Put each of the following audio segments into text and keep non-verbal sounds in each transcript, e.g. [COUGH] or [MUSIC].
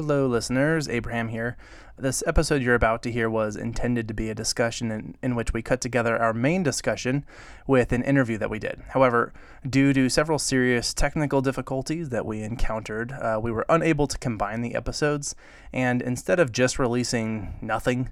Hello, listeners. Abraham here. This episode you're about to hear was intended to be a discussion in, in, which we cut together our main discussion with an interview that we did. However, due to several serious technical difficulties that we encountered, uh, we were unable to combine the episodes, and instead of just releasing nothing,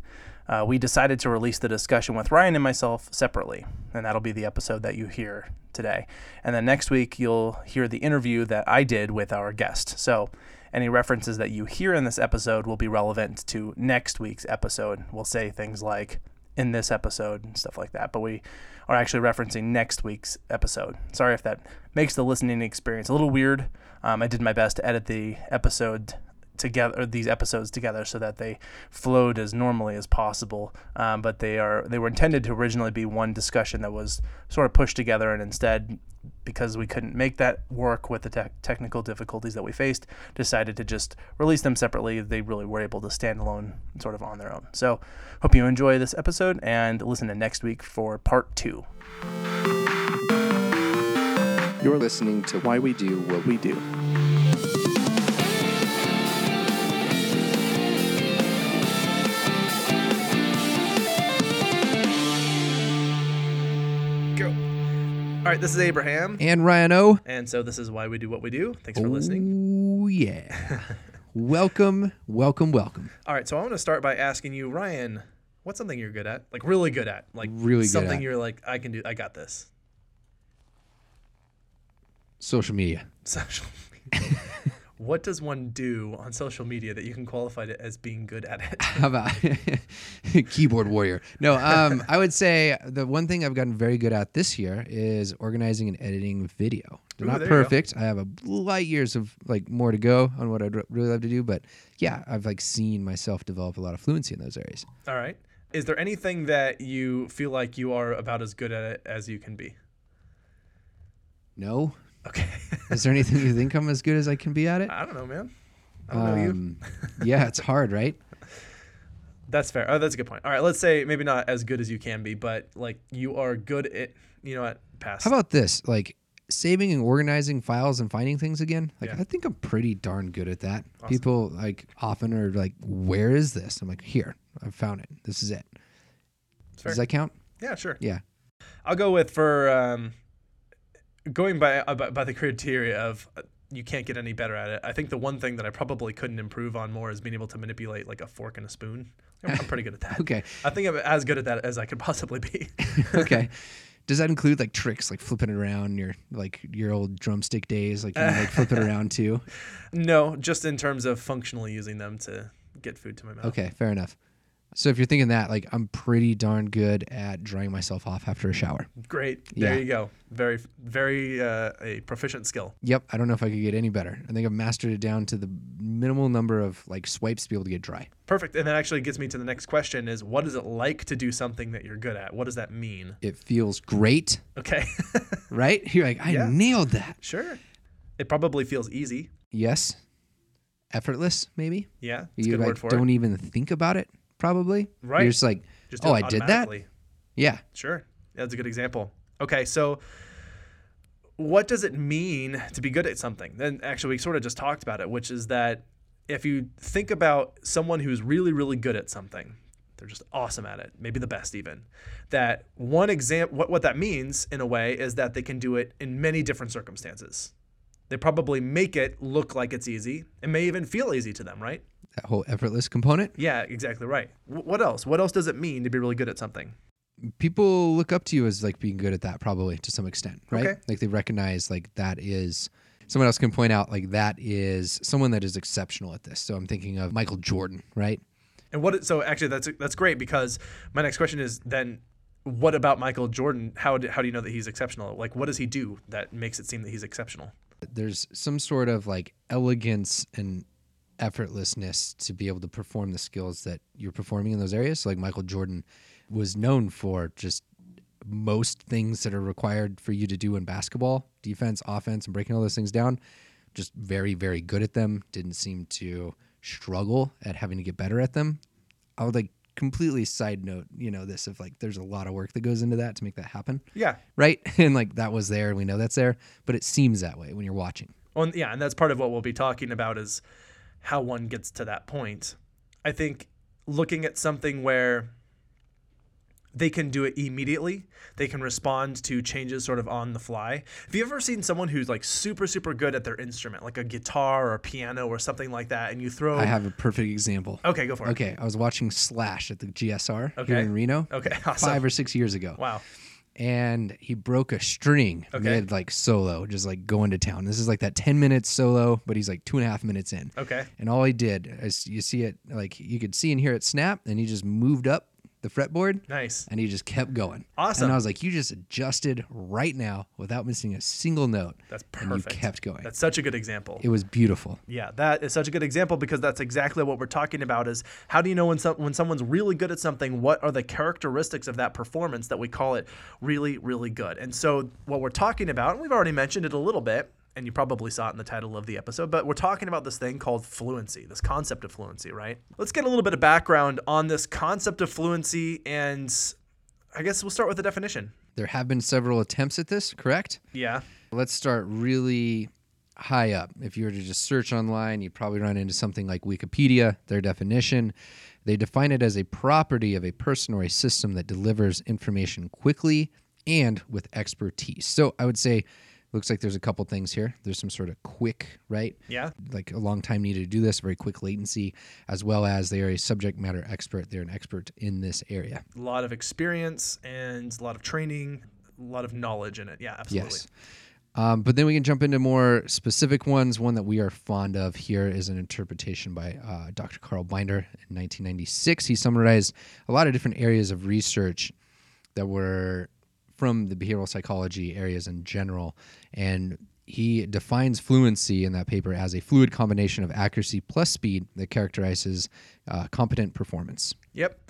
uh, we decided to release the discussion with Ryan and myself separately, and that'll be the episode that you hear today. And then next week, you'll hear the interview that I did with our guest. So, any references that you hear in this episode will be relevant to next week's episode. We'll say things like in this episode and stuff like that, but we are actually referencing next week's episode. Sorry if that makes the listening experience a little weird. Um, I did my best to edit the episode together these episodes together so that they flowed as normally as possible. Um, but they are they were intended to originally be one discussion that was sort of pushed together and instead because we couldn't make that work with the te- technical difficulties that we faced decided to just release them separately. They really were able to stand alone sort of on their own. So hope you enjoy this episode and listen to next week for part two. You're listening to why we do what we do right, this is mm-hmm. Abraham. And Ryan O. And so this is why we do what we do. Thanks for listening. Oh, yeah. [LAUGHS] welcome, welcome, welcome. All right, so I want to start by asking you, Ryan, what's something you're good at? Like really good at? Like really something you're like, I can do, I got this. Social media. [LAUGHS] Social media. [LAUGHS] what does one do on social media that you can qualify it as being good at it? [LAUGHS] How about [LAUGHS] keyboard warrior? No, [LAUGHS] um, I would say the one thing I've gotten very good at this year is organizing and editing video. They're Ooh, not perfect. I have a light years of like more to go on what I'd really love to do, but yeah, I've like seen myself develop a lot of fluency in those areas. All right. Is there anything that you feel like you are about as good at it as you can be? No. Okay. [LAUGHS] Is there anything you think I'm as good as I can be at it? I don't know, man. I don't um, know you. Um, yeah, it's hard, right? [LAUGHS] That's fair. Oh, that's a good point. All right, let's say maybe not as good as you can be, but like you are good at, you know, at past. How about this? Like saving and organizing files and finding things again. Like Yeah. I think I'm pretty darn good at that. Awesome. People like often are like, "Where is this?" I'm like, "Here, I found it. This is it." Does that count? yeah, sure. Yeah. I'll go with for um, going by, uh, by by the criteria of uh, you can't get any better at it. I think the one thing that I probably couldn't improve on more is being able to manipulate like a fork and a spoon. I'm, I'm pretty good at that. [LAUGHS] Okay. I think I'm as good at that as I could possibly be. [LAUGHS] okay. [LAUGHS] Does that include like tricks like flipping it around your like your old drumstick days, like you know, like flip it around too? no, just in terms of functionally using them to get food to my mouth. Okay, fair enough. So if you're thinking that, like I'm pretty darn good at drying myself off after a shower. Great. There Yeah. you go. Very, very uh, a proficient skill. Yep, I don't know if I could get any better. I think I've mastered it down to the minimal number of like swipes to be able to get dry. Perfect. And that actually gets me to the next question: is what is it like to do something that you're good at? What does that mean? It feels great, Okay. [LAUGHS] right? You're like, I Yeah. nailed that. sure. It probably feels easy. Yes. Effortless, maybe. Yeah. It's a you good like word for don't it. even think about it, probably. Right. You're just like, Just oh, I did that? Yeah. Sure. That's a good example. Okay, so what does it mean to be good at something? Then actually, we sort of just talked about it, which is that if you think about someone who's really, really good at something, they're just awesome at it, maybe the best even. That one example, what, what that means in a way is that they can do it in many different circumstances. They probably make it look like it's easy. It may even feel easy to them, right? That whole effortless component. Yeah, exactly right. W- what else? What else does it mean to be really good at something? People look up to you as like being good at that, probably to some extent, right? Okay. Like they recognize like that is someone else can point out like that is someone that is exceptional at this. So I'm thinking of Michael Jordan, right? And what? So actually, that's that's great because my next question is then, what about Michael Jordan? How do, how do you know that he's exceptional? Like, what does he do that makes it seem that he's exceptional? There's some sort of like elegance and effortlessness to be able to perform the skills that you're performing in those areas. So like Michael Jordan was known for just most things that are required for you to do in basketball, defense, offense, and breaking all those things down. Just very, very good at them. Didn't seem to struggle at having to get better at them. I would like completely side note, you know, this of like there's a lot of work that goes into that to make that happen. Yeah. Right. [LAUGHS] And like that was there, and we know that's there, but it seems that way when you're watching. Well, yeah, and that's part of what we'll be talking about is how one gets to that point. I think looking at something where they can do it immediately. They can respond to changes sort of on the fly. Have you ever seen someone who's like super, super good at their instrument, like a guitar or a piano or something like that, and you throw. I have a perfect example. Okay, go for it. Okay, I was watching Slash at the GSR Okay. here in Reno Okay, [LAUGHS] awesome. five or six years ago. wow. And he broke a string Okay. mid like solo, just like going to town. This is like that ten minutes solo, but he's like two and a half minutes in. Okay. And all he did is you see it like you could see and hear it snap, and he just moved up the fretboard Nice. and he just kept going. Awesome. And I was like, you just adjusted right now without missing a single note. That's And perfect. you kept going. That's such a good example. it was beautiful. Yeah, that is such a good example because that's exactly what we're talking about is how do you know when some, when someone's really good at something what are the characteristics of that performance that we call it really really good. And so what we're talking about and we've already mentioned it a little bit and you probably saw it in the title of the episode, but we're talking about this thing called fluency, this concept of fluency, right? Let's get a little bit of background on this concept of fluency and I guess we'll start with the definition. There have been several attempts at this, correct? Yeah. Let's start really high up. If you were to just search online, you'd probably run into something like Wikipedia, their definition. They define it as a property of a person or a system that delivers information quickly and with expertise. So I would say, looks like there's a couple things here. There's some sort of quick, right? Yeah. Like a long time needed to do this, very quick latency, as well as they are a subject matter expert. They're an expert in this area. A lot of experience and a lot of training, a lot of knowledge in it. Yeah, absolutely. Yes. Um, but then we can jump into more specific ones. One that we are fond of here is an interpretation by uh, Dr. Carl Binder in 1996. He summarized a lot of different areas of research that were from the behavioral psychology areas in general. And he defines fluency in that paper as a fluid combination of accuracy plus speed that characterizes uh, competent performance. Yep.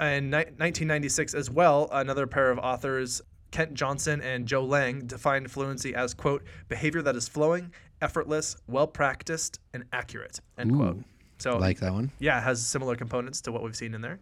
In ni- 1996 as well, another pair of authors, Kent Johnson and Joe Layng, defined fluency as, quote, behavior that is flowing, effortless, well practiced, and accurate, end quote. So, like that one. yeah, it has similar components to what we've seen in there.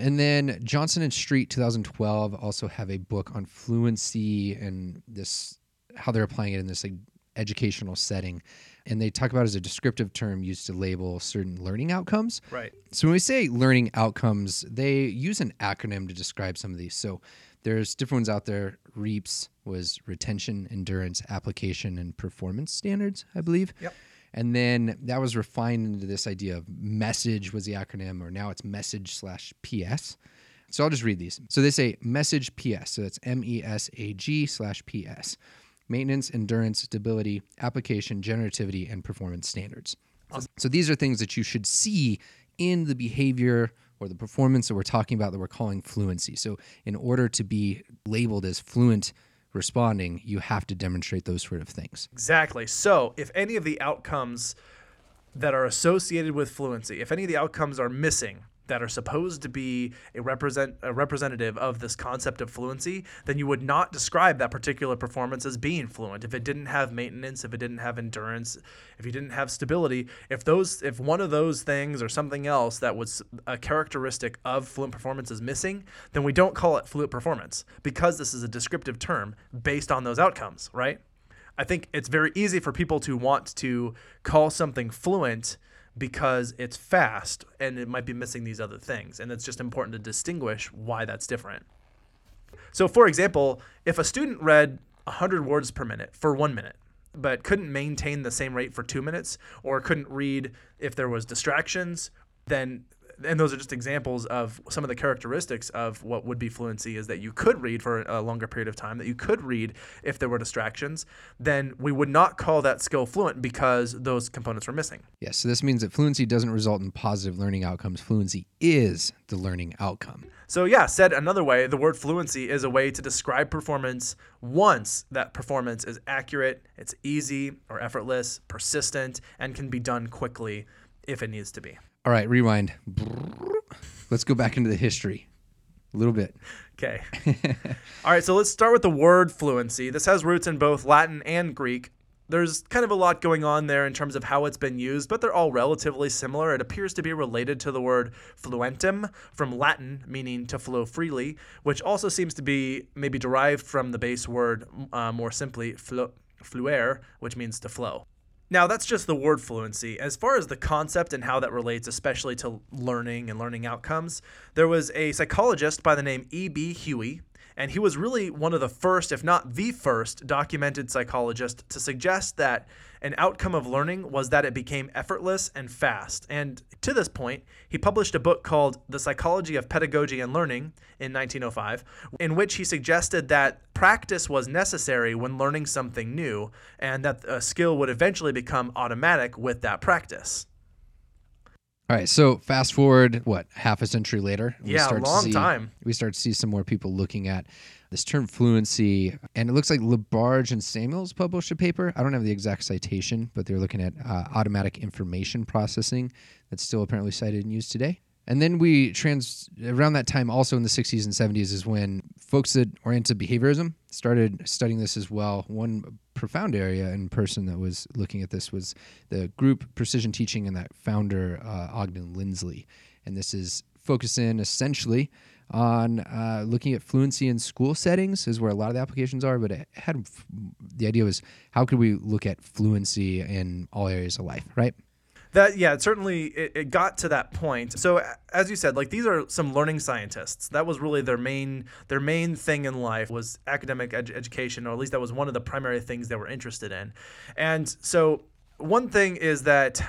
And then Johnson and Street 2012 also have a book on fluency and this how they're applying it in this like educational setting. And they talk about it as a descriptive term used to label certain learning outcomes. Right. So when we say learning outcomes, they use an acronym to describe some of these. So there's different ones out there. REAPS was retention, endurance, application, and performance standards, I believe. Yep. And then that was refined into this idea of message was the acronym, or now it's message slash PS. So I'll just read these. So they say message PS. So that's M E S A G slash PS. Maintenance, endurance, stability, application, generativity, and performance standards. So these are things that you should see in the behavior or the performance that we're talking about that we're calling fluency. So in order to be labeled as fluent responding, you have to demonstrate those sort of things. Exactly. So, if any of the outcomes that are associated with fluency, if any of the outcomes are missing that are supposed to be a represent a representative of this concept of fluency, then you would not describe that particular performance as being fluent. If it didn't have maintenance, if it didn't have endurance, if you didn't have stability, if those if one of those things or something else that was a characteristic of fluent performance is missing, then we don't call it fluent performance because this is a descriptive term based on those outcomes, right? I think it's very easy for people to want to call something fluent because it's fast and it might be missing these other things. And it's just important to distinguish why that's different. So, for example, if a student read 100 words per minute for one minute, but couldn't maintain the same rate for two minutes, or couldn't read if there was distractions, then and those are just examples of some of the characteristics of what would be fluency is that you could read for a longer period of time, that you could read if there were distractions, then we would not call that skill fluent because those components were missing. Yes, so this means that fluency doesn't result in positive learning outcomes. Fluency is the learning outcome. So, yeah, said another way, the word fluency is a way to describe performance once that performance is accurate, it's easy or effortless, persistent, and can be done quickly if it needs to be. All right, rewind. Let's go back into the history a little bit. Okay. [LAUGHS] All right, so let's start with the word fluency. This has roots in both Latin and Greek. There's kind of a lot going on there in terms of how it's been used, but they're all relatively similar. It appears to be related to the word fluentum from Latin, meaning to flow freely, which also seems to be maybe derived from the base word uh, more simply flu- fluere, which means to flow. Now, that's just the word fluency. As far as the concept and how that relates, especially to learning and learning outcomes, there was a psychologist by the name E.B. Huey and he was really one of the first, if not the first, documented psychologist to suggest that an outcome of learning was that it became effortless and fast. And to this point, he published a book called The Psychology of Pedagogy and Learning in 1905, in which he suggested that practice was necessary when learning something new, and that a skill would eventually become automatic with that practice. All right, so fast forward, what, half a century later? We yeah, start long see, time. We start to see some more people looking at this term fluency. And it looks like LaBerge and Samuels published a paper. I don't have the exact citation, but they're looking at uh, automatic information processing that's still apparently cited and used today. And then we trans around that time, also in the 60s and 70s, is when folks that are into behaviorism started studying this as well. One profound area and person that was looking at this was the group Precision Teaching and that founder uh, Ogden Lindsley. And this is focusing essentially on uh, looking at fluency in school settings is where a lot of the applications are but it had the idea was how could we look at fluency in all areas of life right that yeah certainly it, it, got to that point. So as you said like these are some learning scientists. That was really their main their main thing in life was academic ed- education or at least that was one of the primary things they were interested in. And so one thing is that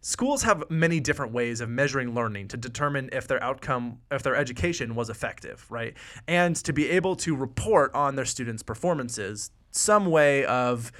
schools have many different ways of measuring learning to determine if their outcome if their education was effective right? And to be able to report on their students performances some way of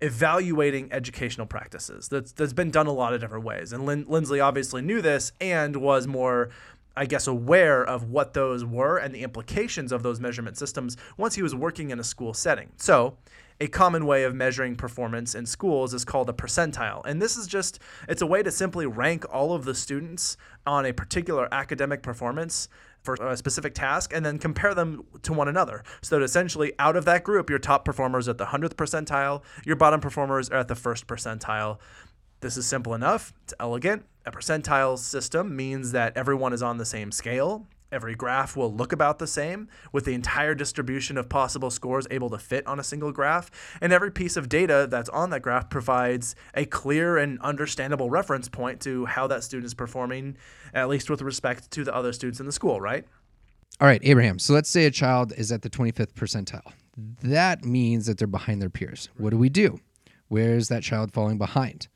evaluating educational practices. That's that's been done a lot of different ways, and Lin- Lindsley obviously knew this and was more. I guess aware of what those were and the implications of those measurement systems once he was working in a school setting. So, a common way of measuring performance in schools is called a percentile. And this is just, it's a way to simply rank all of the students on a particular academic performance for a specific task and then compare them to one another. So that essentially, out of that group, your top performers at the 100th percentile, your bottom performers are at the first percentile. This is simple enough, it's elegant. A percentile system means that everyone is on the same scale. Every graph will look about the same, with the entire distribution of possible scores able to fit on a single graph. And every piece of data that's on that graph provides a clear and understandable reference point to how that student is performing, at least with respect to the other students in the school, right? All right, Abraham. So let's say a child is at the 25th percentile. That means that they're behind their peers. What do we do? Where is that child falling behind?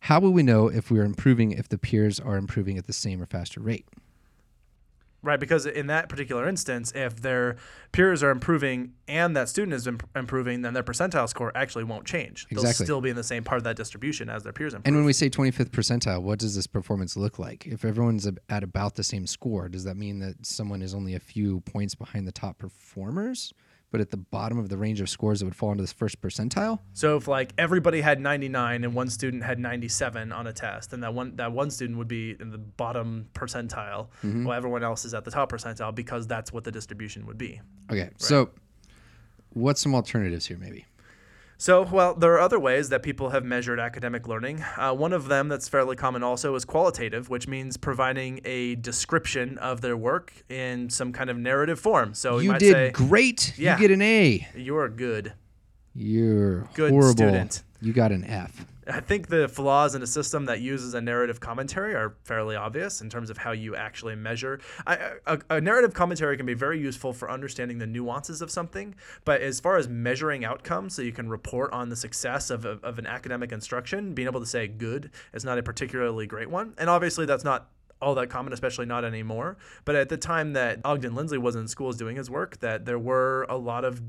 How will we know if we are improving if the peers are improving at the same or faster rate? Right? Because in that particular instance, if their peers are improving and that student is imp- improving, then their percentile score actually won't change. Exactly. They'll still be in the same part of that distribution as their peers improve. And when we say 25th percentile, what does this performance look like? If everyone's at about the same score, does that mean that someone is only a few points behind the top performers? But at the bottom of the range of scores that would fall into this first percentile. So if like everybody had 99 and one student had 97 on a test, then that one that one student would be in the bottom percentile, mm-hmm. while everyone else is at the top percentile because that's what the distribution would be. Okay, right? so what's some alternatives here, maybe? So, well, there are other ways that people have measured academic learning. Uh, one of them that's fairly common also is qualitative, which means providing a description of their work in some kind of narrative form. So you, you did say, great. Yeah, you get an A. You're good. You're good horrible. student. You got an F. I think the flaws in a system that uses a narrative commentary are fairly obvious in terms of how you actually measure. I, a, a, narrative commentary can be very useful for understanding the nuances of something, but as far as measuring outcomes, so you can report on the success of, of, of an academic instruction, being able to say good is not a particularly great one. And obviously, that's not all that common, especially not anymore. But at the time that Ogden Lindsley was in schools doing his work, that there were a lot of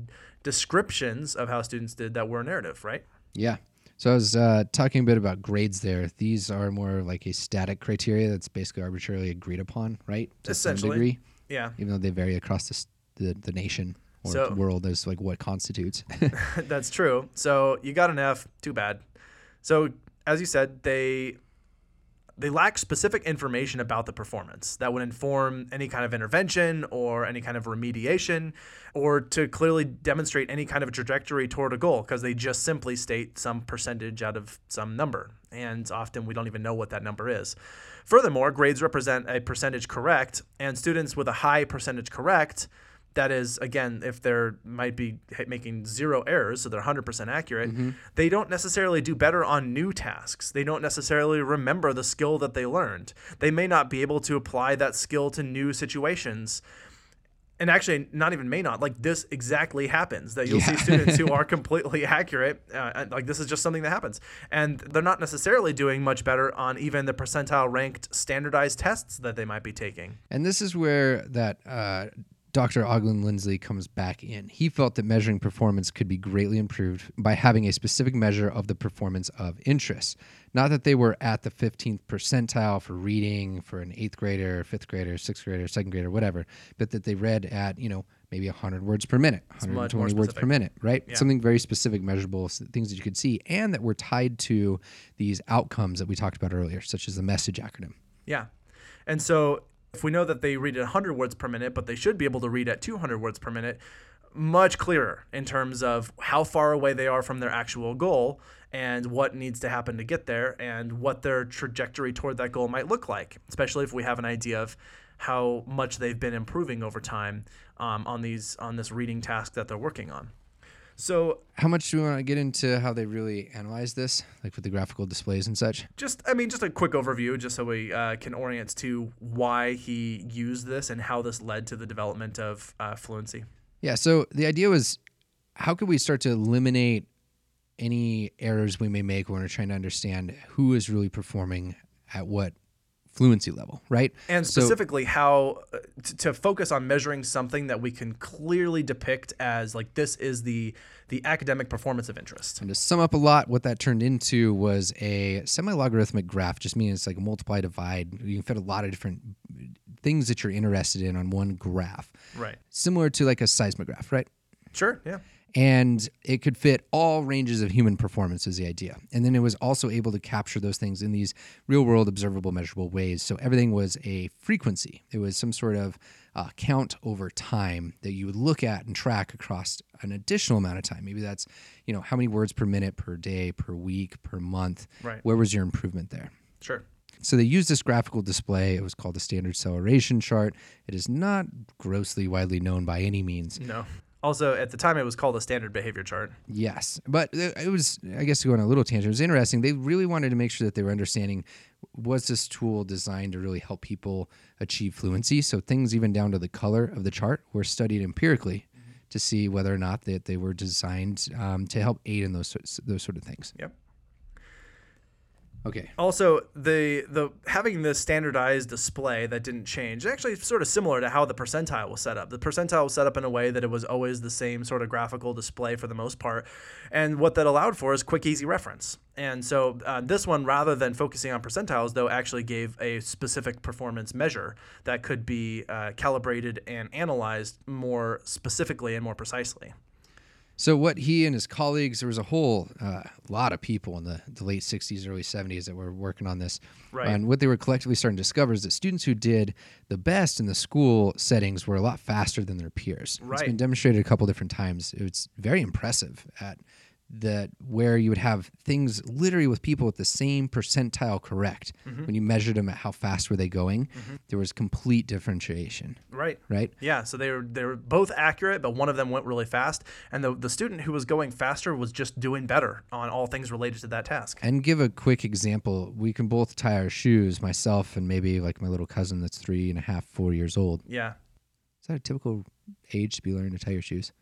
descriptions of how students did that were narrative, right? Yeah. So I was uh, talking a bit about grades there. These are more like a static criteria that's basically arbitrarily agreed upon, right? To Essentially, some degree. Yeah. Even though they vary across the the, the nation or so, the world as like what constitutes. [LAUGHS] [LAUGHS] that's true. So you got an F. Too bad. So as you said, they they lack specific information about the performance that would inform any kind of intervention or any kind of remediation or to clearly demonstrate any kind of trajectory toward a goal because they just simply state some percentage out of some number. And often we don't even know what that number is. Furthermore, grades represent a percentage correct, and students with a high percentage correct that is again if they're might be making zero errors so they're 100% accurate they don't necessarily do better on new tasks. They don't necessarily remember the skill that they learned. They may not be able to apply that skill to new situations. And actually not even may not like this exactly happens that you'll see students who [LAUGHS] are completely accurate uh, like this is just something that happens. And they're not necessarily doing much better on even the percentile ranked standardized tests that they might be taking. And this is where that uh, Dr. Ogden Lindsley comes back in. He felt that measuring performance could be greatly improved by having a specific measure of the performance of interest. Not that they were at the 15th percentile for reading for an eighth grader, fifth grader, sixth grader, second grader, whatever, but that they read at, you know, maybe 100 words per minute, 120 words per minute, right? Yeah. Something very specific, measurable, things that you could see, and that were tied to these outcomes that we talked about earlier, such as the message acronym. Yeah. And so if we know that they read at 100 words per minute, but they should be able to read at 200 words per minute, much clearer in terms of how far away they are from their actual goal and what needs to happen to get there and what their trajectory toward that goal might look like, especially if we have an idea of how much they've been improving over time um, on these on this reading task that they're working on. So How much do we want to get into how they really analyze this, like with the graphical displays and such? just i mean just a quick overview just so we uh, can orient to why he used this and how this led to the development of uh, fluency Yeah. So the idea was, how could we start to eliminate any errors we may make when we're trying to understand who is really performing at what fluency level, right? and So- specifically how uh, t- to focus on measuring something that we can clearly depict as like this is the the academic performance of interest And to sum up a lot, what that turned into was a semi-logarithmic graph. Just means it's like a multiply divide. You can fit a lot of different things that you're interested in on one graph, right similar to like a seismograph, right? sure yeah and it could fit all ranges of human performance is the idea and then it was also able to capture those things in these real world observable measurable ways so everything was a frequency it was some sort of uh, count over time that you would look at and track across an additional amount of time maybe that's you know how many words per minute per day per week per month Right. where was your improvement there sure so they used this graphical display. It was called the standard celeration chart. It is not grossly widely known by any means. no also at the time it was called a standard behavior chart Yes, but it was, I guess, to go on a little tangent. It was interesting. They really wanted to make sure that they were understanding was this tool designed to really help people achieve fluency. So things even down to the color of the chart were studied empirically to see whether or not that they were designed um, to help aid in those those sort of things. yep Okay. Also, the the having this standardized display that didn't change actually sort of similar to how the percentile was set up. The percentile was set up in a way that it was always the same sort of graphical display for the most part, and what that allowed for is quick, easy reference. And so uh, this one, rather than focusing on percentiles, though, actually gave a specific performance measure that could be uh, calibrated and analyzed more specifically and more precisely. So what he and his colleagues, there was a whole uh, lot of people in the, the late 60s, early 70s that were working on this. Right. And what they were collectively starting to discover is that students who did the best in the school settings were a lot faster than their peers. It's been demonstrated a couple different times. It's very impressive at that where you would have things literally with people with the same percentile correct Mm-hmm. when you measured them at how fast were they going there was complete differentiation Right. right Yeah, so they were they were both accurate, but one of them went really fast, and the the student who was going faster was just doing better on all things related to that task. And give a quick example. We can both tie our shoes, myself and maybe like my little cousin that's three and a half, four years old. Yeah, Is that a typical age to be learning to tie your shoes?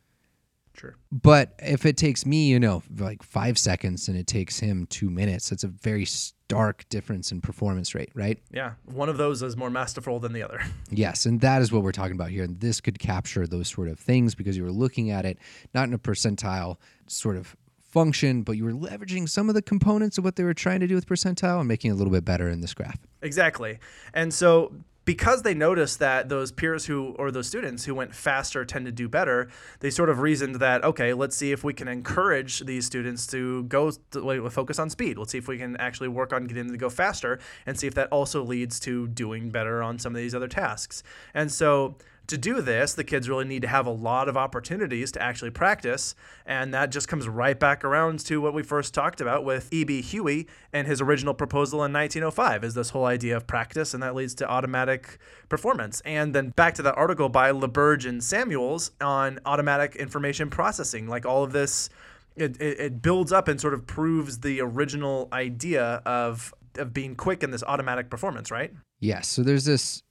Sure. But if it takes me, you know, like five seconds and it takes him two minutes, that's a very stark difference in performance rate, right? Yeah, one of those is more masterful than the other. [LAUGHS] Yes, and that is what we're talking about here. And this could capture those sort of things because you were looking at it not in a percentile sort of function, but you were leveraging some of the components of what they were trying to do with percentile and making it a little bit better in this graph. Exactly. And so because they noticed that those peers who or those students who went faster tend to do better, they sort of reasoned that okay, let's see if we can encourage these students to go to, focus on speed. Let's see if we can actually work on getting them to go faster and see if that also leads to doing better on some of these other tasks. And so To do this, the kids really need to have a lot of opportunities to actually practice, and that just comes right back around to what we first talked about with E.B. Huey and his original proposal in 1905 is this whole idea of practice, and that leads to automatic performance. And then back to that article by LaBerge and Samuels on automatic information processing, like all of this it, it, it builds up and sort of proves the original idea of of being quick in this automatic performance, right? Yes. So there's this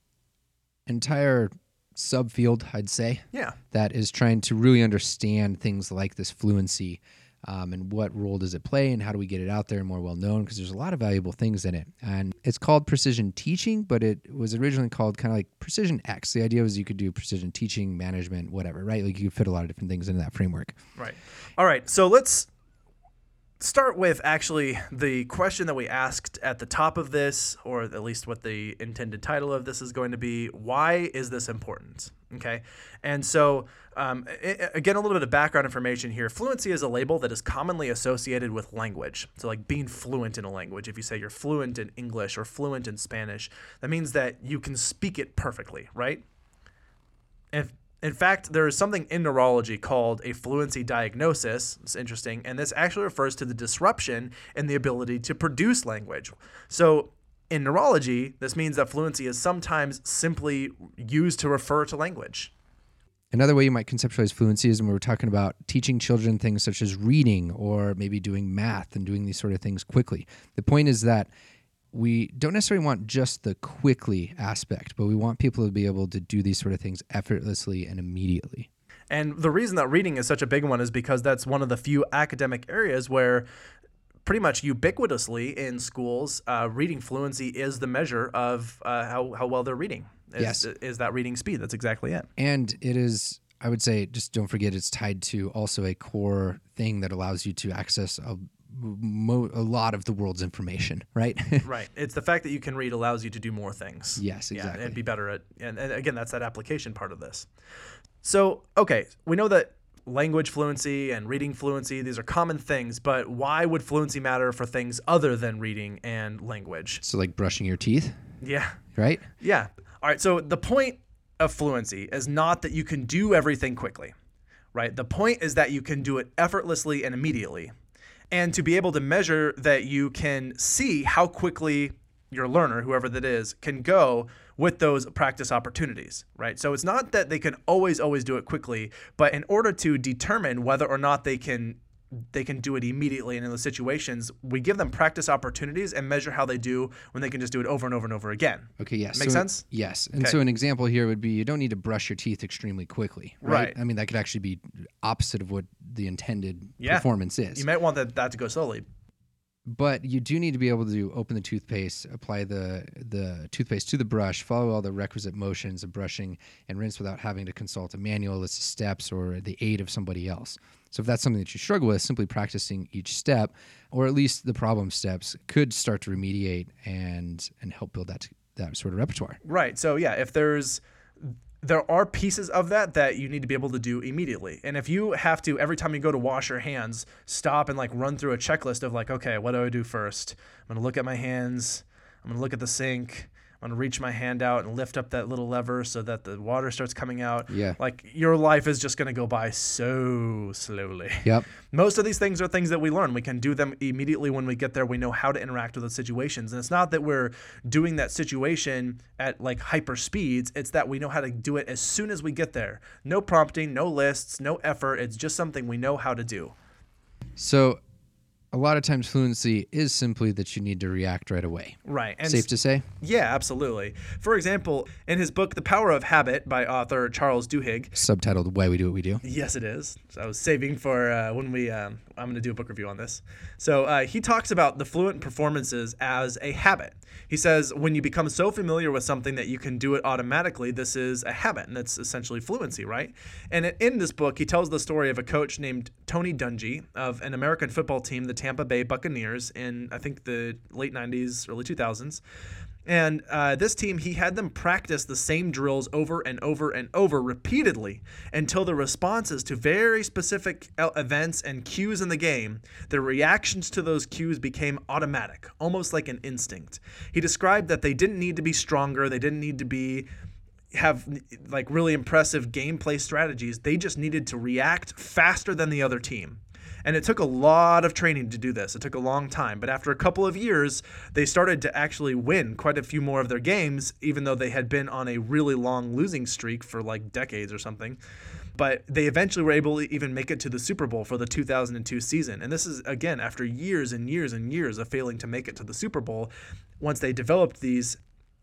entire subfield, I'd say, Yeah. that is trying to really understand things like this fluency um, and what role does it play and how do we get it out there and more well known because there's a lot of valuable things in it. And it's called precision teaching, but it was originally called kind of like precision X. The idea was you could do precision teaching, management, whatever, right? Like you could fit a lot of different things into that framework. Right. All right. So let's start with actually the question that we asked at the top of this, or at least what the intended title of this is going to be. Why is this important? Okay. And so, um, again, a little bit of background information here. Fluency is a label that is commonly associated with language. So, like being fluent in a language, if you say you're fluent in English or fluent in Spanish, that means that you can speak it perfectly, right? If in fact, there is something in neurology called a fluency diagnosis. It's interesting, and this actually refers to the disruption in the ability to produce language. So, in neurology, this means that fluency is sometimes simply used to refer to language. Another way you might conceptualize fluency is when we're talking about teaching children things such as reading or maybe doing math and doing these sort of things quickly. The point is that we don't necessarily want just the quickly aspect, but we want people to be able to do these sort of things effortlessly and immediately. And the reason that reading is such a big one is because that's one of the few academic areas where pretty much ubiquitously in schools, uh, reading fluency is the measure of uh, how, how well they're reading. Is, Yes. Is that reading speed? That's exactly it. And it is, I would say, just don't forget it's tied to also a core thing that allows you to access a, mo- a lot of the world's information, right? [LAUGHS] Right. It's the fact that you can read allows you to do more things. Yes, Yeah, exactly. and be better at, and, and again, that's that application part of this. So, okay, we know that language fluency and reading fluency, these are common things, but why would fluency matter for things other than reading and language? so, like brushing your teeth, Yeah. right? Yeah. All right. So the point of fluency is not that you can do everything quickly, right? The point is that you can do it effortlessly and immediately. And to be able to measure that you can see how quickly your learner, whoever that is, can go with those practice opportunities, right? So it's not that they can always, always do it quickly, but in order to determine whether or not they can they can do it immediately and in those situations we give them practice opportunities and measure how they do when they can just do it over and over and over again Okay, yes. Make so- sense? Yes. And Okay. so an example here would be you don't need to brush your teeth extremely quickly, right? Right. I mean, that could actually be opposite of what the intended Yeah. performance is. You might want that, that to go slowly. but you do need to be able to open the toothpaste, apply the the toothpaste to the brush, follow all the requisite motions of brushing, and rinse without having to consult a manual list of steps or the aid of somebody else. So if that's something that you struggle with, simply practicing each step, or at least the problem steps, could start to remediate and and help build that that sort of repertoire. Right. So yeah, if there's there are pieces of that that you need to be able to do immediately. And if you have to every time you go to wash your hands, stop and like run through a checklist of like, okay, what do I do first? I'm going to look at my hands. I'm going to look at the sink. I'm to reach my hand out and lift up that little lever so that the water starts coming out. Yeah. Like your life is just going to go by so slowly. Yep. Most of these things are things that we learn. We can do them immediately when we get there. We know how to interact with those situations. And it's not that we're doing that situation at like hyper speeds, it's that we know how to do it as soon as we get there. No prompting, no lists, no effort. It's just something we know how to do. So a lot of times fluency is simply that you need to react right away. Right. And Safe to say? yeah, absolutely. For example, in his book, The Power of Habit by author Charles Duhigg, Subtitled Why We Do What We Do. Yes, it is. So I was saving for uh, when we. Um, I'm going to do a book review on this. So uh, he talks about the fluent performances as a habit. He says when you become so familiar with something that you can do it automatically, this is a habit, and that's essentially fluency, right? And in this book, he tells the story of a coach named Tony Dungy of an American football team, the Tampa Bay Buccaneers, in I think the late '90s, early 2000s. And uh, this team, he had them practice the same drills over and over and over repeatedly until the responses to very specific events and cues in the game, the reactions to those cues became automatic, almost like an instinct. He described that they didn't need to be stronger, they didn't need to be have like really impressive gameplay strategies. They just needed to react faster than the other team. And it took a lot of training to do this. It took a long time. But after a couple of years, they started to actually win quite a few more of their games, even though they had been on a really long losing streak for like decades or something. But they eventually were able to even make it to the Super Bowl for the 2002 season. And this is, again, after years and years and years of failing to make it to the Super Bowl. Once they developed these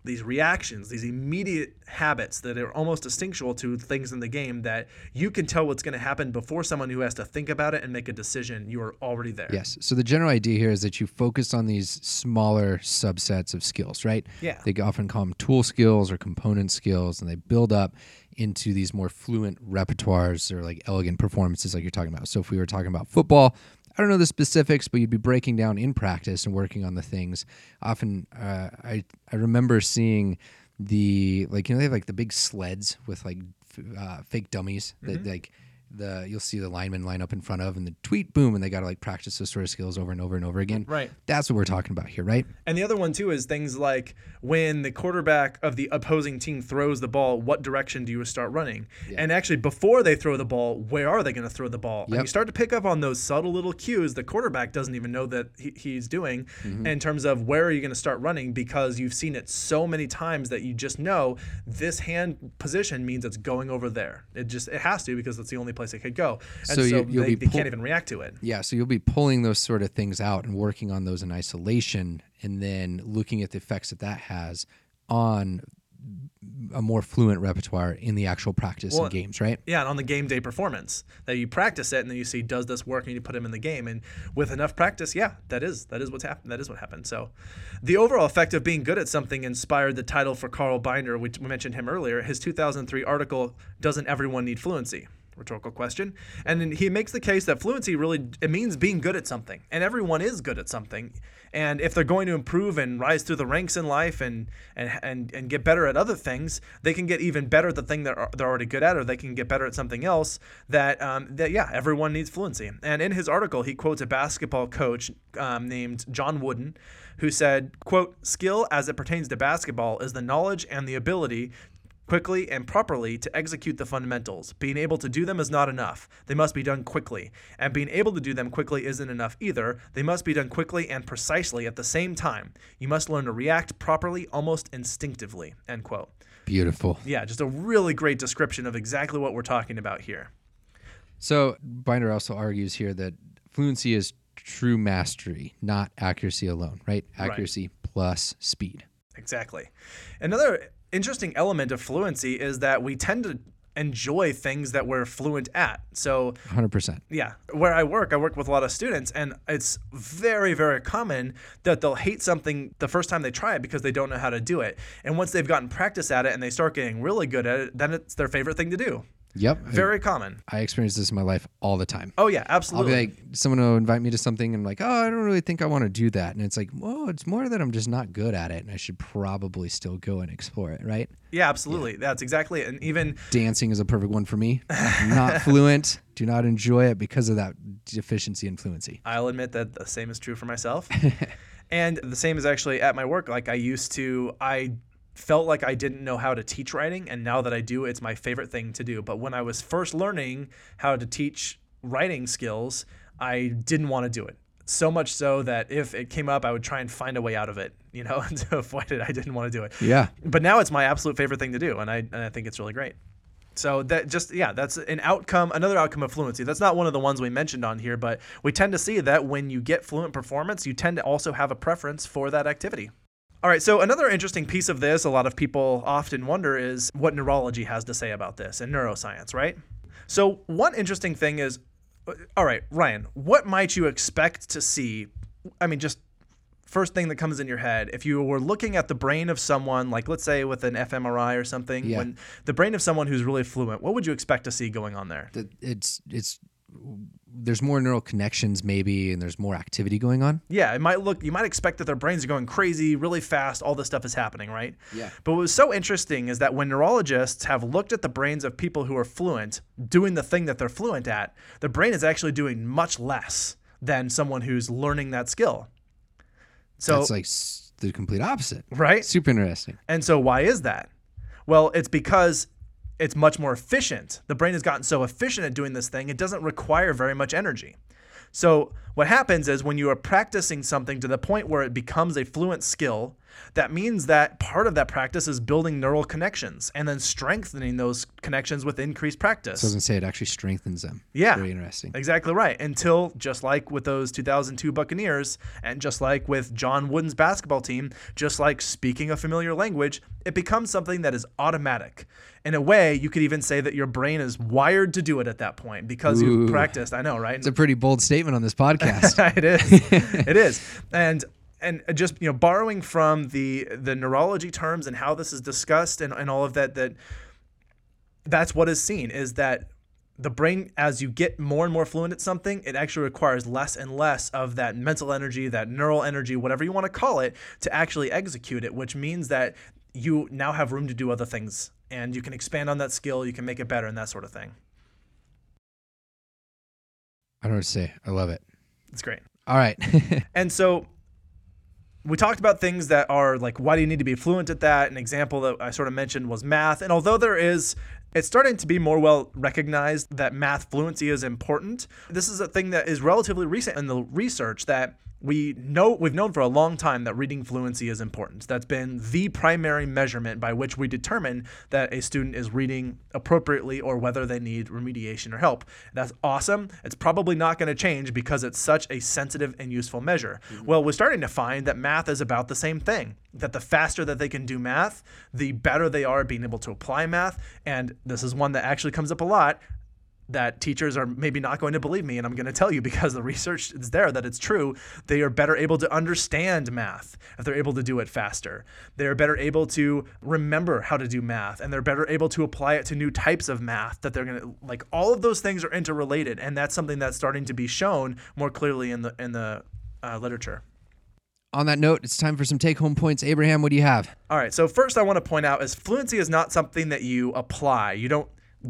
these reactions, these immediate habits that are almost instinctual to things in the game that you can tell what's going to happen before someone who has to think about it and make a decision. You are already there. Yes. So the general idea here is that you focus on these smaller subsets of skills, right? Yeah. They often call them tool skills or component skills, and they build up into these more fluent repertoires or like elegant performances, like you're talking about. So if we were talking about football, I don't know the specifics, but you'd be breaking down in practice and working on the things. Often, uh, I I remember seeing the like you know they have like the big sleds with like f- uh, fake dummies that like the you'll see the linemen line up in front of and the tweet boom and they got to like practice those sort of skills over and over and over again. Right. That's what we're talking about here, right? And the other one too is things like when the quarterback of the opposing team throws the ball, what direction do you start running? And actually, before they throw the ball, where are they going to throw the ball? And you start to pick up on those subtle little cues the quarterback doesn't even know that he, he's doing mm-hmm. in terms of where are you going to start running because you've seen it so many times that you just know this hand position means it's going over there. It just it has to because it's the only place it could go. And So you- they, be they can't even react to it. Yeah, so you'll be pulling those sort of things out and working on those in isolation and then looking at the effects that that has on a more fluent repertoire in the actual practice Well, and games, right? Yeah, and on the game day performance that you practice it and then you see does this work and you put him in the game and with enough practice, yeah, that is that is what's happened. That is what happened. So, the overall effect of being good at something inspired the title for Carl Binder, which we mentioned him earlier. His 2003 article, "Doesn't Everyone Need Fluency?" Rhetorical question, and he makes the case that fluency really it means being good at something, and everyone is good at something. And if they're going to improve and rise through the ranks in life and and and, and get better at other things, they can get even better at the thing that they're already good at, or they can get better at something else. That um, that yeah, everyone needs fluency. And in his article, he quotes a basketball coach um, named John Wooden, who said, "quote Skill as it pertains to basketball is the knowledge and the ability." Quickly and properly to execute the fundamentals. Being able to do them is not enough. They must be done quickly. And being able to do them quickly isn't enough either. They must be done quickly and precisely at the same time. You must learn to react properly almost instinctively. End quote. Beautiful. Yeah, just a really great description of exactly what we're talking about here. So Binder also argues here that fluency is true mastery, not accuracy alone, right? Accuracy plus speed. Exactly. Another interesting element of fluency is that we tend to enjoy things that we're fluent at. So 100%. yeah where i work i work with a lot of students and it's very very common that they'll hate something the first time they try it because they don't know how to do it and once they've gotten practice at it and they start getting really good at it then it's their favorite thing to do Yep. very common I experience this in my life all the time. oh yeah absolutely. I'll be like, someone will invite me to something, and I'm like, oh, I don't really think I want to do that. And it's like, well, it's more that I'm just not good at it, and I should probably still go and explore it, right? yeah absolutely that's exactly it and even Dancing is a perfect one for me. [LAUGHS] not fluent, do not enjoy it because of that deficiency in fluency. I'll admit that the same is true for myself. [LAUGHS] and the same is actually at my work. Like I used to, I felt like I didn't know how to teach writing, and now that I do, it's my favorite thing to do. But when I was first learning how to teach writing skills, I didn't want to do it. So much so that if it came up, I would try and find a way out of it, [LAUGHS] you know, [LAUGHS] to avoid it. I didn't want to do it Yeah. but now it's my absolute favorite thing to do and I, and I think it's really great so that just yeah that's an outcome another outcome of fluency that's not one of the ones we mentioned on here but we tend to see that when you get fluent performance you tend to also have a preference for that activity all right so another interesting piece of this a lot of people often wonder is what neurology has to say about this and neuroscience right? So one interesting thing is uh, all right ryan what might you expect to see? I mean just first thing that comes in your head if you were looking at the brain of someone like let's say with an fMRI or something Yeah. when the brain of someone who's really fluent what would you expect to see going on there? It's, it's, there's more neural connections maybe, and there's more activity going on. yeah it might look you might expect that their brains are going crazy really fast all this stuff is happening right Yeah. but what was so interesting is that when neurologists have looked at the brains of people who are fluent doing the thing that they're fluent at the brain is actually doing much less than someone who's learning that skill so That's like the complete opposite. right Super interesting. And so why is that? Well, it's because it's much more efficient. The brain has gotten so efficient at doing this thing, it doesn't require very much energy. So, what happens is when you are practicing something to the point where it becomes a fluent skill, that means that part of that practice is building neural connections and then strengthening those connections with increased practice. So I was gonna say it actually strengthens them. Yeah. Very interesting. Exactly right. Until just like with those 2002 Buccaneers, and just like with John Wooden's basketball team, just like speaking a familiar language, it becomes something that is automatic. In a way, you could even say that your brain is wired to do it at that point because Ooh. you've practiced. I know, right? It's a pretty bold statement on this podcast. [LAUGHS] it is. [LAUGHS] it is. And and just you know borrowing from the the neurology terms and how this is discussed and, and all of that that that's what is seen is that the brain as you get more and more fluent at something it actually requires less and less of that mental energy that neural energy whatever you want to call it to actually execute it which means that you now have room to do other things and you can expand on that skill you can make it better and that sort of thing I don't know what to say. I love it. It's great All right. [LAUGHS] And so we talked about things that are like, why do you need to be fluent at that? An example that I sort of mentioned was math. And although there is, it's starting to be more well recognized that math fluency is important. This is a thing that is relatively recent in the research that we know we've known for a long time that reading fluency is important. That's been the primary measurement by which we determine that a student is reading appropriately or whether they need remediation or help. That's awesome. It's probably not going to change because it's such a sensitive and useful measure. Mm-hmm. Well, we're starting to find that math is about the same thing. That the faster that they can do math, the better they are at being able to apply math. And this is one that actually comes up a lot that teachers are maybe not going to believe me and I'm going to tell you [LAUGHS] because the research is there that it's true. They are better able to understand math if they're able to do it faster. They're better able to remember how to do math and they're better able to apply it to new types of math that they're going to like all of those things are interrelated and that's something that's starting to be shown more clearly in the in the uh, literature on that note, it's time for some take home points. Abraham, what do you have? All right. So first, I want to point out is fluency is not something that you apply. You don't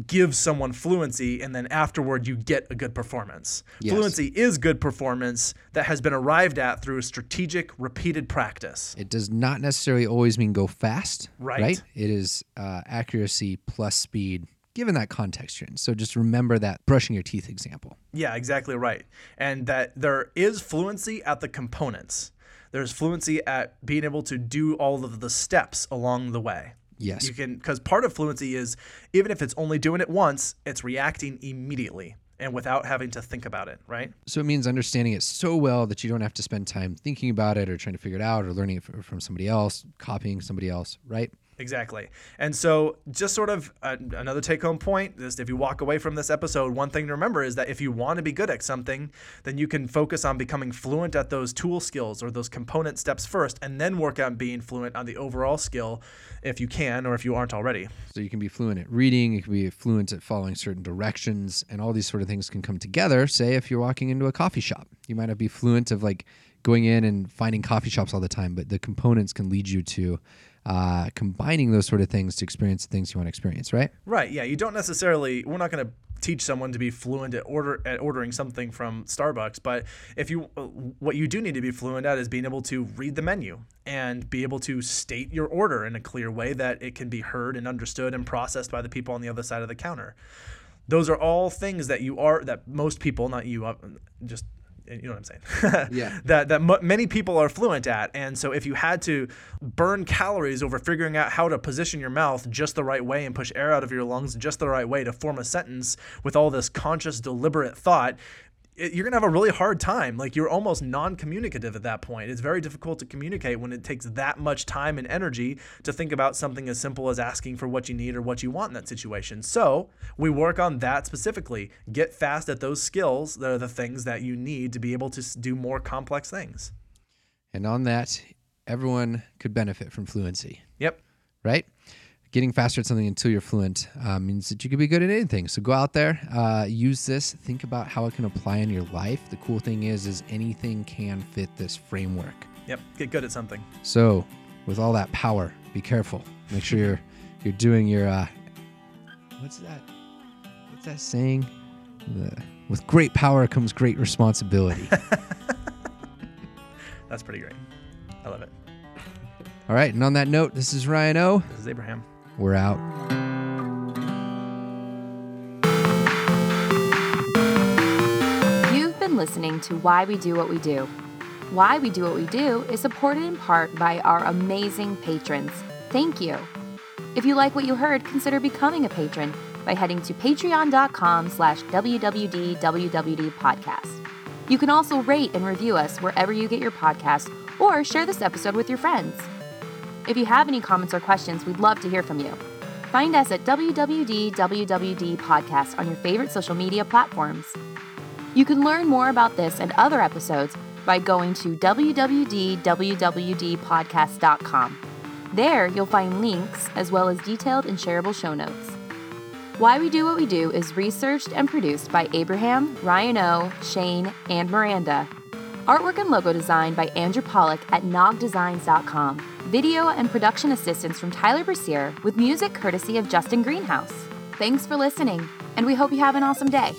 give someone fluency and then afterward you get a good performance. Yes. Fluency is good performance that has been arrived at through strategic, repeated practice. It does not necessarily always mean go fast. Right. It is uh, accuracy plus speed, given that context you're in. So just remember that brushing your teeth example. Yeah, exactly right. And that there is fluency at the components. There's fluency at being able to do all of the steps along the way. Yes. You can because part of fluency is even if it's only doing it once, it's reacting immediately and without having to think about it, right? So it means understanding it so well that you don't have to spend time thinking about it or trying to figure it out or learning it from somebody else, copying somebody else, right? Exactly. And so, just sort of uh, another take home point is if you walk away from this episode, one thing to remember is that if you want to be good at something, then you can focus on becoming fluent at those tool skills or those component steps first, and then work on being fluent on the overall skill if you can or if you aren't already. So you can be fluent at reading, you can be fluent at following certain directions, and all these sort of things can come together. Say if you're walking into a coffee shop, you might not be fluent of like going in and finding coffee shops all the time, but the components can lead you to uh, combining those sort of things to experience the things you want to experience, right? Right. Yeah. You don't necessarily. We're not going to teach someone to be fluent at order at ordering something from Starbucks, but if you uh, what you do need to be fluent at is being able to read the menu and be able to state your order in a clear way that it can be heard and understood and processed by the people on the other side of the counter. Those are all things that you are that most people, not you, uh, just you know what I'm saying? Yeah. [LAUGHS] that that m- many people are fluent at. And so if you had to burn calories over figuring out how to position your mouth just the right way and push air out of your lungs just the right way to form a sentence with all this conscious deliberate thought, you're gonna have a really hard time. Like you're almost non-communicative at that point. It's very difficult to communicate when it takes that much time and energy to think about something as simple as asking for what you need or what you want in that situation. So we work on that specifically. Get fast at those skills that are the things that you need to be able to do more complex things. And on that, everyone could benefit from fluency, Yep. right? Getting faster at something until you're fluent uh, means that you could be good at anything. So go out there, uh, use this, think about how it can apply in your life. The cool thing is, is anything can fit this framework. Yep. Get good at something. So, with all that power, be careful. Make sure you're [LAUGHS] you're doing your uh, what's that? What's that saying? The, with great power comes great responsibility. [LAUGHS] That's pretty great. I love it. all right, and on that note, this is Ryan O. This is Abraham. We're out. You've been listening to Why We Do What We Do. Why We Do What We Do is supported in part by our amazing patrons. Thank you. If you like what you heard, consider becoming a patron by heading to patreon.com slash wwdwwd podcast. You can also rate and review us wherever you get your podcast or share this episode with your friends. If you have any comments or questions, we'd love to hear from you. Find us at WWDWWD Podcast on your favorite social media platforms. You can learn more about this and other episodes by going to www.wwdwwdpodcast.com. There, you'll find links as well as detailed and shareable show notes. Why We Do What We Do is researched and produced by Abraham, Ryan O, Shane, and Miranda. Artwork and logo design by Andrew Pollock at nogdesigns.com. Video and production assistance from Tyler Brasier with music courtesy of Justin Greenhouse. Thanks for listening, and we hope you have an awesome day.